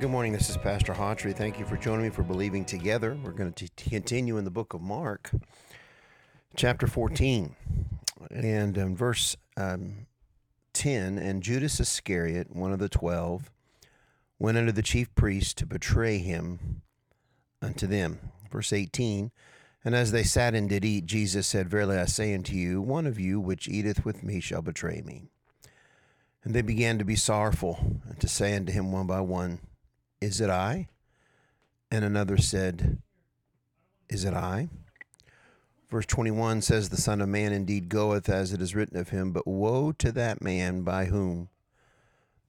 Good morning. This is Pastor Hawtrey. Thank you for joining me for Believing Together. We're going to t- continue in the book of Mark, chapter 14, and um, verse um, 10. And Judas Iscariot, one of the twelve, went unto the chief priests to betray him unto them. Verse 18. And as they sat and did eat, Jesus said, Verily I say unto you, one of you which eateth with me shall betray me. And they began to be sorrowful, and to say unto him one by one, Is it I? And another said, Is it I? Verse 21 says, The Son of Man indeed goeth as it is written of him, but woe to that man by whom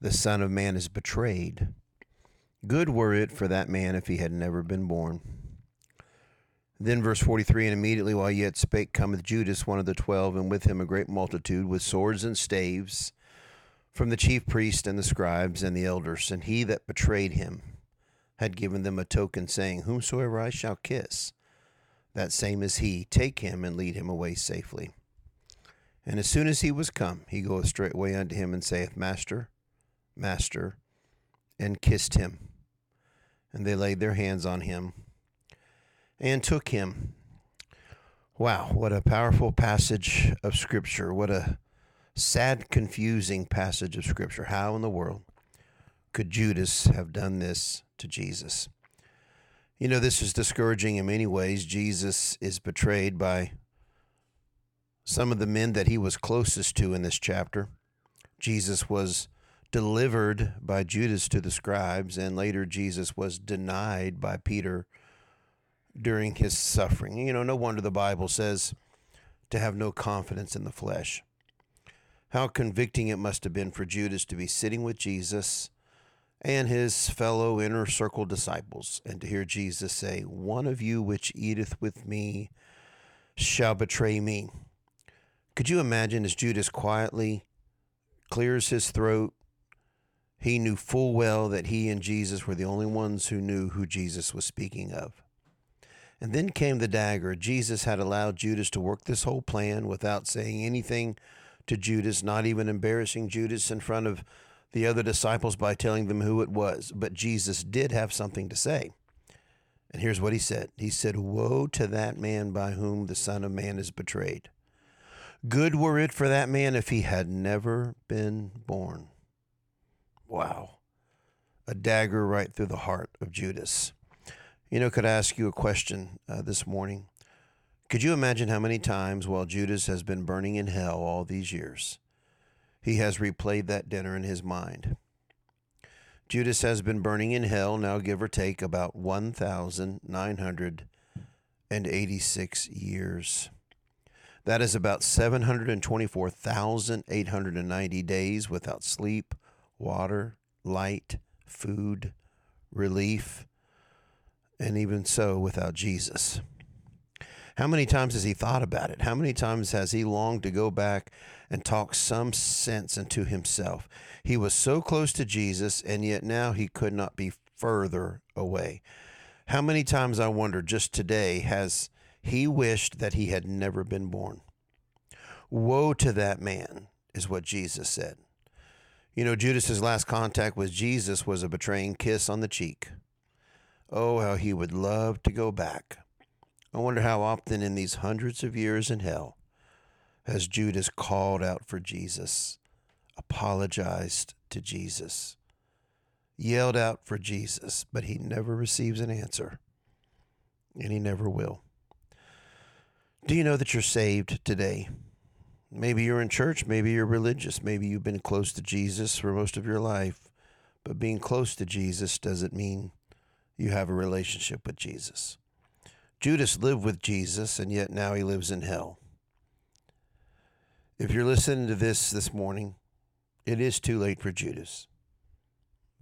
the Son of Man is betrayed. Good were it for that man if he had never been born. Then, verse 43 And immediately while yet spake, cometh Judas, one of the twelve, and with him a great multitude, with swords and staves, from the chief priests and the scribes and the elders. And he that betrayed him had given them a token, saying, Whomsoever I shall kiss, that same is he. Take him and lead him away safely. And as soon as he was come, he goeth straightway unto him and saith, Master, Master, and kissed him. And they laid their hands on him and took him. Wow, what a powerful passage of Scripture. What a sad, confusing passage of Scripture. How in the world could Judas have done this to Jesus? You know, this is discouraging in many ways. Jesus is betrayed by some of the men that he was closest to in this chapter. Jesus was delivered by Judas to the scribes, and later Jesus was denied by Peter during his suffering. You know, no wonder the Bible says to have no confidence in the flesh. How convicting it must have been for Judas to be sitting with Jesus and his fellow inner circle disciples, and to hear Jesus say, One of you which eateth with me shall betray me. Could you imagine as Judas quietly clears his throat? He knew full well that he and Jesus were the only ones who knew who Jesus was speaking of. And then came the dagger. Jesus had allowed Judas to work this whole plan without saying anything to Judas, not even embarrassing Judas in front of the other disciples by telling them who it was. But Jesus did have something to say. And here's what he said He said, Woe to that man by whom the Son of Man is betrayed. Good were it for that man if he had never been born. Wow. A dagger right through the heart of Judas. You know, could I ask you a question uh, this morning? Could you imagine how many times while Judas has been burning in hell all these years, he has replayed that dinner in his mind? Judas has been burning in hell now, give or take, about 1,986 years. That is about 724,890 days without sleep, water, light, food, relief, and even so without Jesus. How many times has he thought about it? How many times has he longed to go back and talk some sense into himself? He was so close to Jesus, and yet now he could not be further away. How many times, I wonder, just today, has he wished that he had never been born? Woe to that man, is what Jesus said. You know, Judas's last contact with Jesus was a betraying kiss on the cheek. Oh, how he would love to go back. I wonder how often in these hundreds of years in hell has Judas called out for Jesus, apologized to Jesus, yelled out for Jesus, but he never receives an answer, and he never will. Do you know that you're saved today? Maybe you're in church, maybe you're religious, maybe you've been close to Jesus for most of your life, but being close to Jesus doesn't mean you have a relationship with Jesus. Judas lived with Jesus, and yet now he lives in hell. If you're listening to this this morning, it is too late for Judas,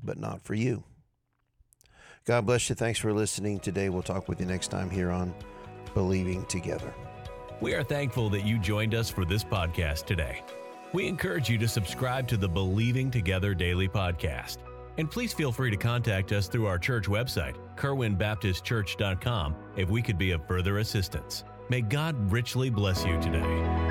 but not for you. God bless you. Thanks for listening today. We'll talk with you next time here on Believing Together. We are thankful that you joined us for this podcast today. We encourage you to subscribe to the Believing Together Daily Podcast. And please feel free to contact us through our church website, kerwinbaptistchurch.com, if we could be of further assistance. May God richly bless you today.